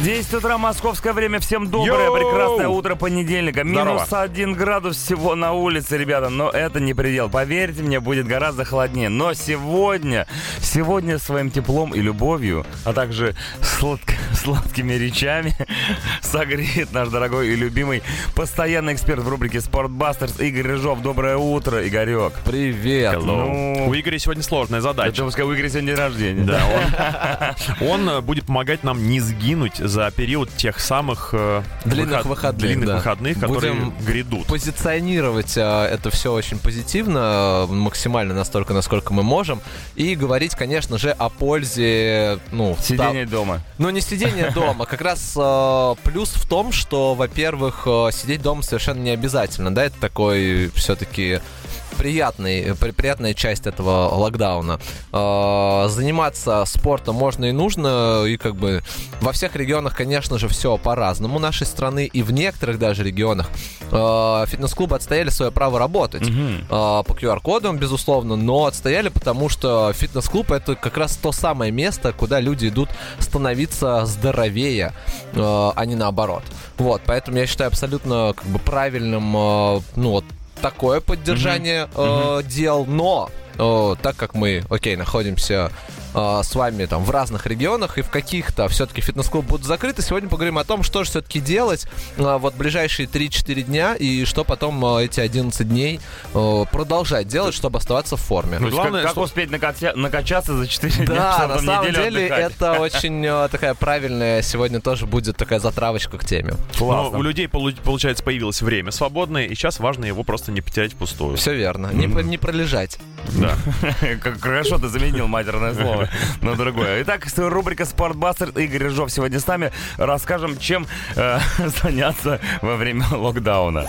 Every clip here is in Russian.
10 утра, московское время. Всем доброе, Йоу! прекрасное утро понедельника. Здорово. Минус один градус всего на улице, ребята. Но это не предел. Поверьте мне, будет гораздо холоднее. Но сегодня, сегодня своим теплом и любовью, а также сладк- сладкими речами согреет наш дорогой и любимый постоянный эксперт в рубрике «Sportbusters» Игорь Рыжов. Доброе утро, Игорек. Привет. Ну, У Игоря сегодня сложная задача. пускай у Игоря сегодня день рождения. Да, он, он э, будет помогать нам не сгинуть за период тех самых э, Длинных выход- выходных, длинных да. выходных, которые Будем грядут. Позиционировать э, это все очень позитивно, э, максимально настолько, насколько мы можем. И говорить, конечно же, о пользе, ну, Сидение дома. Ну, не сидение дома. Как раз э, плюс в том, что, во-первых, э, сидеть дома совершенно не обязательно, да, это такой все-таки приятный, при- приятная часть этого локдауна. Э, заниматься спортом можно и нужно, и как бы во всех регионах, конечно же, все по-разному нашей страны, и в некоторых даже регионах э, фитнес-клубы отстояли свое право работать э, по QR-кодам, безусловно, но отстояли, потому что фитнес-клуб это как раз то самое место, куда люди идут становиться здоровее, э, а не наоборот. Вот, поэтому я считаю абсолютно как бы правильным, э, ну вот такое поддержание э, дел, но э, так как мы, окей, находимся э, с вами там в разных регионах и в каких-то все-таки фитнес-клубы будут закрыты. Сегодня поговорим о том, что же все-таки делать э, вот ближайшие 3-4 дня и что потом э, эти 11 дней э, продолжать делать, чтобы оставаться в форме. Есть главное, как, как что- успеть накача- накачаться за 4 дня, Да, на самом деле отдыхать? это очень э, такая правильная, сегодня тоже будет такая затравочка к теме. Но Классно. у людей, полу- получается, появилось время свободное, и сейчас важно его просто не потерять впустую. Все верно, не, про- не пролежать. Да. Как хорошо ты заменил матерное слово на другое. Итак, рубрика «Спортбастер» Игорь Рыжов сегодня с нами. Расскажем, чем э, заняться во время локдауна.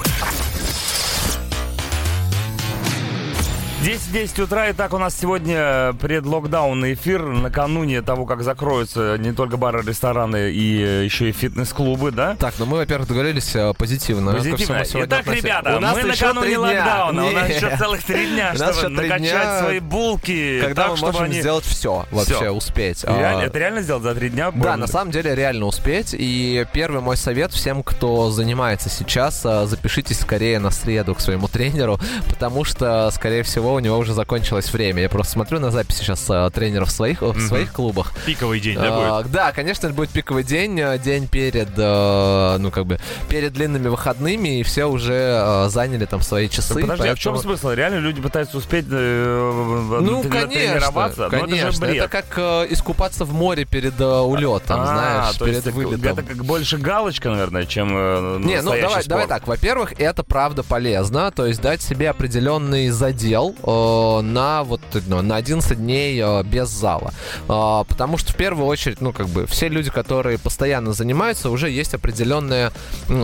10-10 утра, и так у нас сегодня предлокдаунный эфир накануне того, как закроются не только бары, рестораны и э, еще и фитнес-клубы, да? Так, ну мы, во-первых, договорились э, позитивно. Позитивно. Итак, ребята, у нас мы накануне локдауна. У нас еще целых три дня, чтобы накачать свои булки. Когда мы можем сделать все, вообще успеть. А, это реально сделать за три дня? Да, на самом деле реально успеть. И первый мой совет всем, кто занимается сейчас, а, запишитесь скорее на среду к своему тренеру, потому что, скорее всего, у него уже закончилось время. Я просто смотрю на записи сейчас а, тренеров в своих, в своих клубах. Пиковый день, да, А, будет? да, конечно, это будет пиковый день, э, день перед, э, ну как бы перед длинными выходными, и все уже э, заняли там свои часы. Ну, Подожди, а в чем поэтому- смысл? Реально люди пытаются успеть э, Ну, тренироваться? Ну, конечно. это же бред. Это как э, искупаться в море перед э, улетом, А, знаешь, перед вылетом. это как больше галочка, наверное, чем э, Не, ну давай, давай так. Во-первых, это правда полезно, то есть дать себе определенный задел на вот ну, на 11 дней э, без зала, Э, потому что в первую очередь, ну как бы все люди, которые постоянно занимаются, уже есть определенная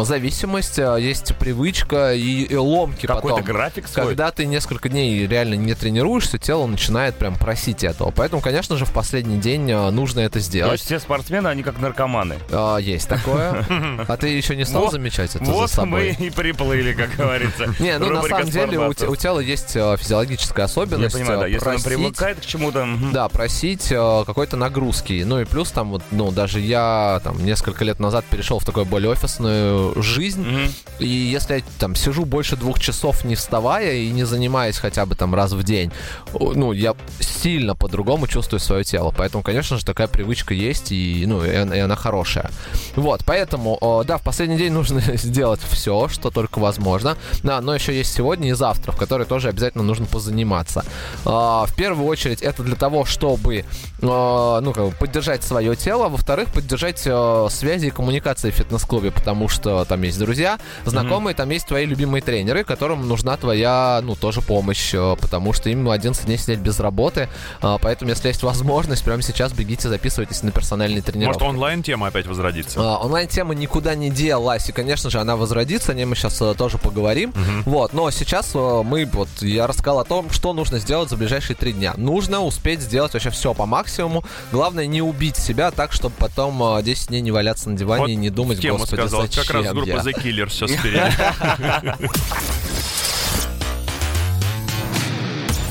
зависимость, э, есть привычка и, и ломки Какой-то потом. график свой. Когда ты несколько дней реально не тренируешься, тело начинает прям просить этого. Поэтому, конечно же, в последний день э, нужно это То сделать. есть все спортсмены, они как наркоманы. А, есть такое. А ты еще не стал Вот- замечать это за Вот собой? мы и приплыли, как говорится. Не, ну на самом деле у, тела есть э, физиологическая Я особенность. понимаю, да, э, если он просить- привыкает к чему-то... Да, просить э, какой-то нагрузки. Ну и плюс там вот, ну даже я там несколько лет назад перешел в такую более офисную жизнь. Мгм. И если я там сижу больше двух часов не вставая и не занимаясь хотя бы там раз в день, ну, я сильно по-другому чувствую свое тело. Поэтому, конечно же, такая привычка есть, и, ну, и, она- и она хорошая. Вот, поэтому, о, да, в последний день нужно сделать все, что только возможно. Да, но еще есть сегодня и завтра, в которые тоже обязательно нужно позаниматься. А, в первую очередь, это для того, чтобы, а, ну, как бы поддержать свое тело, во-вторых, поддержать а, связи и коммуникации в фитнес-клубе, потому что там есть друзья, знакомые, там есть твои любимые тренеры, которым нужна твоя, ну, тоже помощь, э, потому что им 11 дней сидеть без работы, поэтому, если есть возможность, прямо сейчас бегите, записывайтесь на персональные тренировки. Может, онлайн-тема опять возродится? Онлайн-тема никуда не делась, и, конечно же, она возродится, о ней мы сейчас тоже поговорим. Вот, но сейчас э, мы, вот, я рассказал о том, что нужно сделать за ближайшие три дня. Нужно успеть сделать вообще все по максимуму. Главное, не убить себя так, чтобы потом э, 10 дней не валяться на диване Вот и не думать, Тему господи, сказал. зачем Как раз группа я?» The Killer сейчас впереди.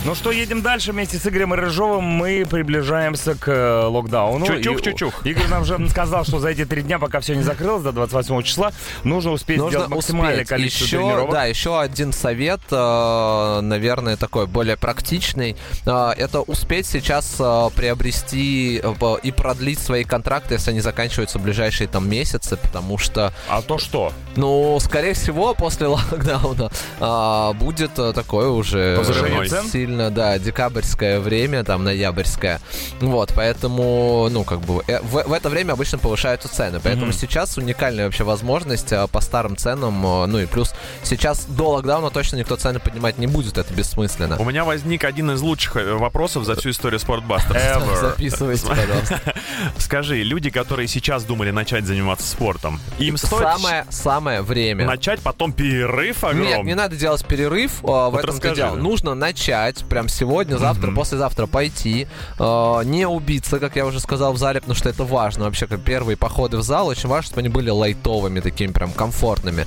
Ну что, едем дальше вместе с Игорем Рыжовым. Мы приближаемся к э, локдауну. Чучух, И- чучух. Игорь нам же сказал, что за эти три дня, пока все не закрылось, до 28 числа, нужно успеть сделать максимальное успеть. количество еще, тренировок. Да, еще один совет, э, наверное, такой более практичный. Э, это успеть сейчас э, приобрести э, по- и продлить свои контракты, если они заканчиваются в ближайшие там месяцы, потому что, А то что? ну, скорее всего, после локдауна э, будет э, такое уже Повышение цен? Сильно, да, декабрьское время, там, ноябрьское. Вот, поэтому, ну, как бы, э, в, в это время обычно повышаются цены. Поэтому Мгм. сейчас уникальная вообще возможность э, по старым ценам, э, ну и плюс сейчас до локдауна точно никто цены поднимать не будет, это бессмысленно. У меня возник один из лучших вопросов за всю историю Спортбастера. Ever. Записывайте, пожалуйста. Скажи, люди, которые сейчас думали начать заниматься спортом, им стоит Самое, самое время. начать, потом перерыв огромный? Нет, не надо делать перерыв, в этом расскажи, дело. Нужно начать прям сегодня, завтра, послезавтра пойти, э, не убиться, как я уже сказал, в зале, потому что это важно. Вообще, как первые походы в зал, очень важно, чтобы они были лайтовыми, такими прям комфортными.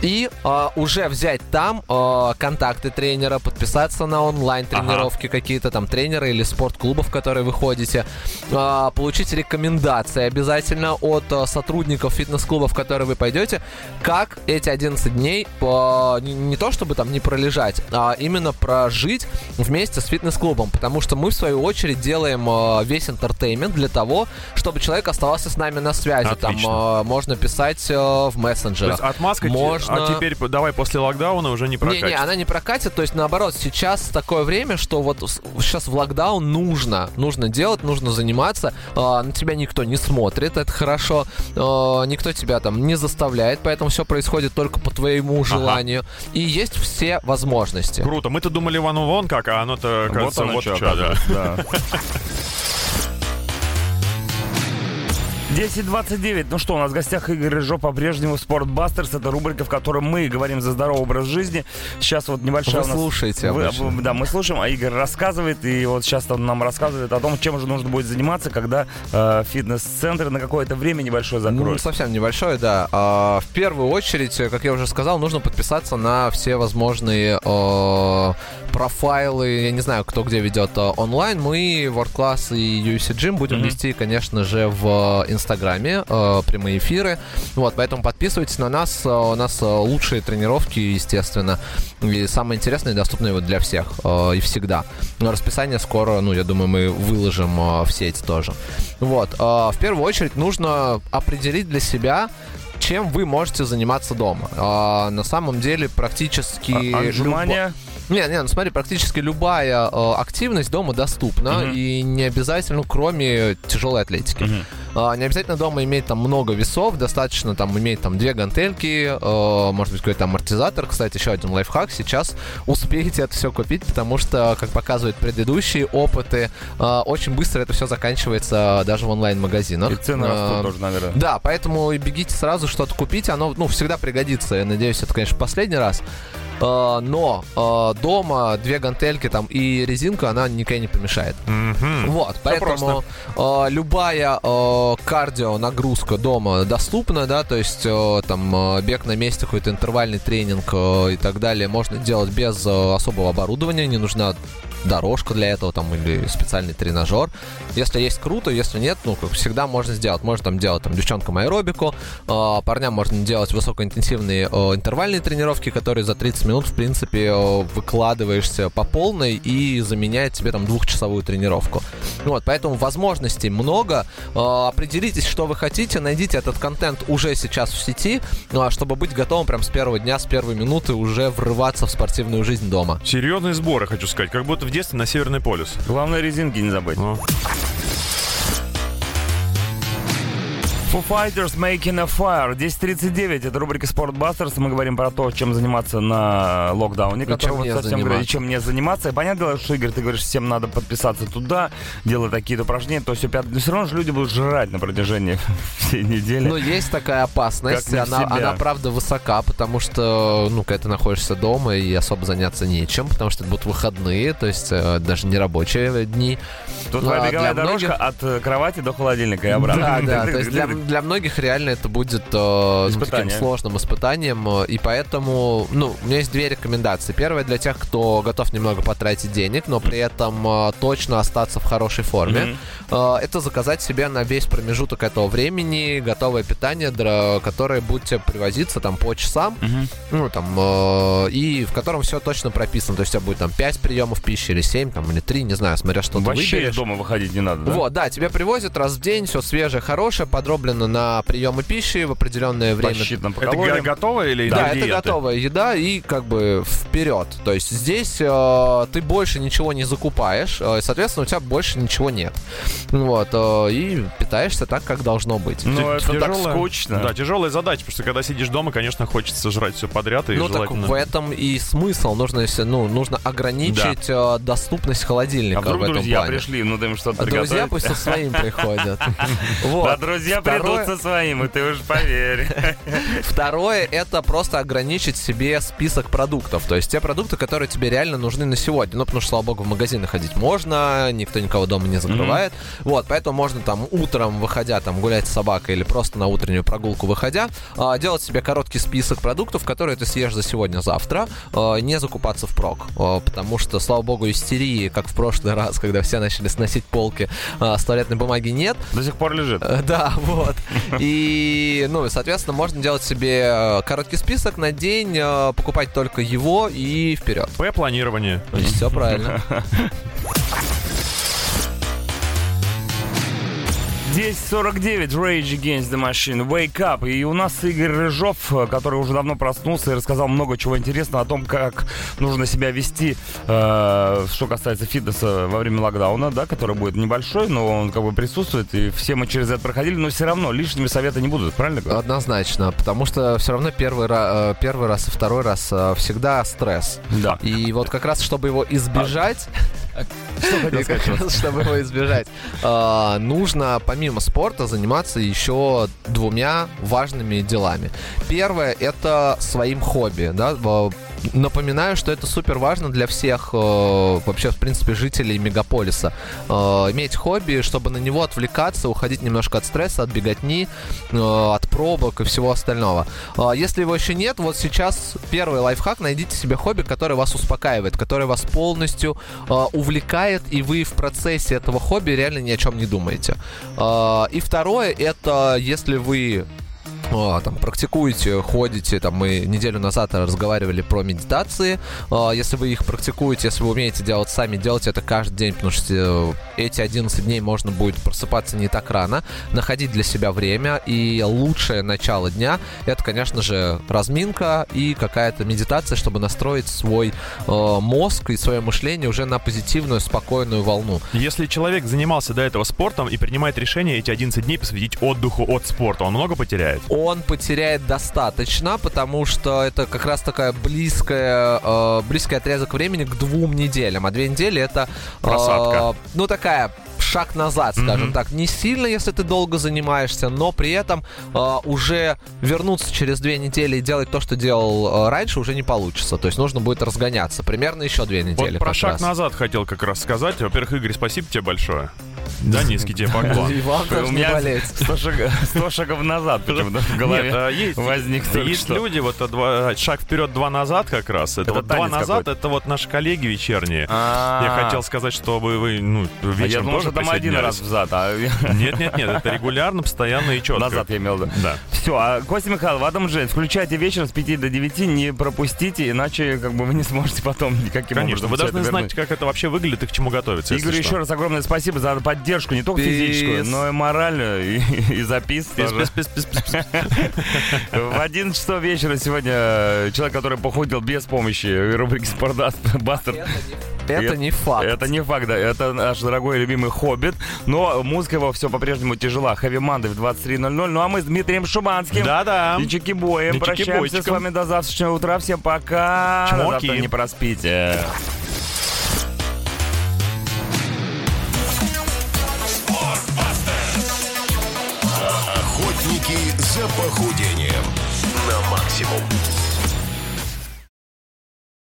И э, уже взять там э, контакты тренера, подписаться на онлайн-тренировки какие-то там тренеры или спортклубов, в которые вы ходите, э, получить рекомендации обязательно от э, сотрудников фитнес-клубов, в которые вы пойдете, как эти 11 дней по- не, не то чтобы там не пролежать, а именно прожить вместе с фитнес-клубом, потому что мы в свою очередь делаем э, весь entertainment для того, чтобы человек оставался с нами на связи. Там Отлично. э, можно писать э, в То мессенджерах. есть отмазка, Можно- а теперь давай после локдауна уже не прокатит. не, она не прокатит, то есть наоборот, сейчас такое время, что вот сейчас в локдаун нужно, нужно делать, нужно заниматься, на тебя никто не смотрит, это хорошо, никто тебя там не заставляет, поэтому все происходит только по твоему желанию, и есть все возможности. Круто. Мы-то думали, вон вон как, а оно-то, кажется, оно вот чё, да. да. 10.29. Ну что, у нас в гостях Игорь Рыжов по-прежнему Спортбастерс. Это рубрика, в которой мы говорим за здоровый образ жизни. Сейчас вот небольшая Вы у нас... слушаете Вы- обычно. да, мы слушаем, а Игорь рассказывает. И вот сейчас он нам рассказывает о том, чем же нужно будет заниматься, когда э, фитнес-центры на какое-то время небольшое Ну, закроют. совсем небольшое, да. А, в первую очередь, как я уже сказал, нужно подписаться на все возможные э, профайлы. Я не знаю, кто где ведет э, онлайн. Мы, World Class и UFC Gym, будем Мгм. вести, конечно же, в Инстаграме э, прямые эфиры. Вот, поэтому подписывайтесь на нас. Э, У нас э, лучшие тренировки, естественно. И самое интересное и доступное вот для всех. э, И всегда. Но расписание скоро, ну, я думаю, мы выложим э, в сеть тоже. Вот. э, В первую очередь нужно определить для себя, чем вы можете заниматься дома. А, на самом деле практически... А- отжимания? Не, не, ну смотри, практически любая э, активность дома доступна Мгм. и не обязательно, кроме тяжелой атлетики. Мгм. А, не обязательно дома иметь там много весов, достаточно там иметь там две гантельки, э, может быть какой-то амортизатор. Кстати, еще один лайфхак. Сейчас успеете это все купить, потому что, как показывают предыдущие опыты, э, очень быстро это все заканчивается даже в онлайн-магазинах. И цены Э, растут тоже, наверное. да, поэтому и бегите сразу что-то купить. Оно, ну, всегда пригодится. Я надеюсь, это, конечно, последний раз. Но э, дома две гантельки там и резинка, она никогда не помешает. Мгм. Вот, поэтому э, любая э, кардио нагрузка дома доступна, да, то есть э, там э, бег на месте, какой-то интервальный тренинг э, и так далее можно делать без особого оборудования, не нужна дорожка для этого там или специальный тренажер. Если есть круто, если нет, ну как всегда можно сделать. Можно там делать там девчонкам аэробику, парням можно делать высокоинтенсивные интервальные тренировки, которые за 30 минут в принципе выкладываешься по полной и заменяет тебе там двухчасовую тренировку. Вот, поэтому возможностей много. Определитесь, что вы хотите, найдите этот контент уже сейчас в сети, ну, а чтобы быть готовым прям с первого дня, с первой минуты уже врываться в спортивную жизнь дома. Серьезные сборы, хочу сказать, как будто в детстве на Северный полюс. Главное, резинки не забыть. Ну. Foo Fighters Making a Fire. 10.39. Это рубрика Спортбастерс. Мы говорим про то, чем заниматься на локдауне. И который чем вот совсем говорит, и чем не заниматься. И понятное дело, что, Игорь, ты говоришь, всем надо подписаться туда, делать такие-то упражнения, то все пятое. Но все равно же люди будут жрать на протяжении всей недели. Но есть такая опасность, она, она правда высока, потому что, ну, когда ты находишься дома и особо заняться нечем, потому что это будут выходные, то есть э, даже не рабочие дни. Тут Ну, твоя а беговая для дорожка многих- от э, кровати до холодильника и обратно. Да, да, то есть для. Для многих реально это будет э, ну, таким сложным испытанием, э, и поэтому, ну, у меня есть две рекомендации. Первая для тех, кто готов немного потратить денег, но при этом э, точно остаться в хорошей форме. Э, это заказать себе на весь промежуток этого времени готовое питание, которое будет тебе привозиться там по часам, ну, там, э, и в котором все точно прописано. То есть у тебя будет там 5 приемов пищи или 7, там, или 3, не знаю, смотря что ты Вообще из выберешь. дома выходить не надо, да? Вот, да, тебе привозят раз в день, все свежее, хорошее, подроблено на приемы пищи в определенное время. по Это калориям. г- готовое или Да, это готовая еда и как бы вперед. То есть здесь э, ты больше ничего не закупаешь, э, соответственно, у тебя больше ничего нет. Вот, э, и питаешься так, как должно быть. Ну, это так тяжелая- скучно. Да, тяжелая задача, потому что когда сидишь дома, конечно, хочется жрать все подряд и Ну так желательно... в этом и смысл. Нужно, если- ну, нужно ограничить э, доступность холодильника А вдруг в этом друзья плане. пришли, ну им что-то А друзья пусть со своим приходят. Вот. Да, друзья Второе- придут со своим, и ты уж поверь. Второе это просто ограничить себе список продуктов. То есть те продукты, которые тебе реально нужны на сегодня. Ну, потому что, слава богу, в магазины ходить можно, никто никого дома не закрывает. Вот, поэтому можно там утром, выходя там гулять с собакой или просто на утреннюю прогулку выходя, а, делать себе короткий список продуктов, которые ты съешь за сегодня-завтра, а, не закупаться впрок. А, Потому что, слава богу, истерии, как в прошлый раз, когда все начали сносить полки, с туалетной бумаги нет. До сих пор лежит. Э, Да, вот. И, ну, соответственно, можно делать себе э, короткий список на день, э, покупать только его и вперед. П-планирование. Все правильно. 10.49, Rage Against the Machine, Wake Up. И у нас Игорь Рыжов, который уже давно проснулся и рассказал много чего интересного о том, как нужно себя вести, э, что касается фитнеса во время локдауна, да, который будет небольшой, но он как бы присутствует, и все мы через это проходили, но все равно лишними советы не будут, правильно? говорю? Однозначно, потому что все равно первый, э, первый раз и второй раз э, всегда стресс. Да. И вот как раз, чтобы его избежать, хотел как сказать? раз, чтобы его избежать, э, нужно помимо спорта заниматься еще двумя важными делами. Первое это своим хобби, да. Напоминаю, что это супер важно для всех э, вообще, в принципе, жителей мегаполиса. Э, иметь хобби, чтобы на него отвлекаться, уходить немножко от стресса, от беготни, э, от пробок и всего остального. А, Если его еще нет, вот сейчас первый лайфхак, найдите себе хобби, которое вас успокаивает, которое вас полностью э, увлекает, и вы в процессе этого хобби реально ни о чем не думаете. А, И второе, это если вы там, практикуете, ходите, там, мы неделю назад разговаривали про медитации, А, если вы их практикуете, если вы умеете делать сами, делайте это каждый день, потому что э, эти 11 дней можно будет просыпаться не так рано, находить для себя время, и лучшее начало дня, это, конечно же, разминка и какая-то медитация, чтобы настроить свой э, мозг и свое мышление уже на позитивную, спокойную волну. Если человек занимался до этого спортом и принимает решение эти 11 дней посвятить отдыху от спорта, он много потеряет? Он потеряет достаточно, потому что это как раз такая близкая, э, близкий отрезок времени к двум неделям. А две недели это... э, Просадка. ну, такая шаг назад, скажем Мгм. так. Не сильно, если ты долго занимаешься, но при этом э, уже вернуться через две недели и делать то, что делал э, раньше, уже не получится. То есть нужно будет разгоняться. Примерно еще две недели. Вот про шаг раз. назад хотел как раз сказать. Во-первых, Игорь, спасибо тебе большое. Да, низкий тебе поклон. И вам У тоже не меня болеть. 100 шаг- 100 шагов назад почему-то в голове а, есть, возник есть люди, вот а, два- шаг вперед, два назад как раз. Это, вот два назад, это вот наши коллеги вечерние. А, Я хотел сказать, чтобы вы, ну, а я вечером тоже там один раз присоединялись. взад, а Нет, нет, нет, это регулярно, постоянно и четко. назад я имел в виду. Да. Все, а Костя Михайлов, Адам Джейн, включайте вечер с 5 до 9, не пропустите, иначе как бы вы не сможете потом никаким Конечно, образом вы должны знать, вернуть. как это вообще выглядит и к чему готовиться. что. еще раз огромное спасибо за поддержку, не только Пис. физическую, но и моральную, и, и запис Пис, тоже. пис, пис, пис, пис. В 11 часов вечера сегодня э, человек, который похудел без помощи рубрики «Спортбастер», Это не факт. Это не факт, да. Это наш дорогой любимый «Хоббит». Но музыка его все по-прежнему тяжела. Хэви Мандай в 23.00. Ну а мы с Дмитрием Шуманским Да-да. и Чики-боем И прощаемся с вами до завтрашнего утра. Всем пока. Чмоки. Завтра не проспите. Охотники за похудением на максимум.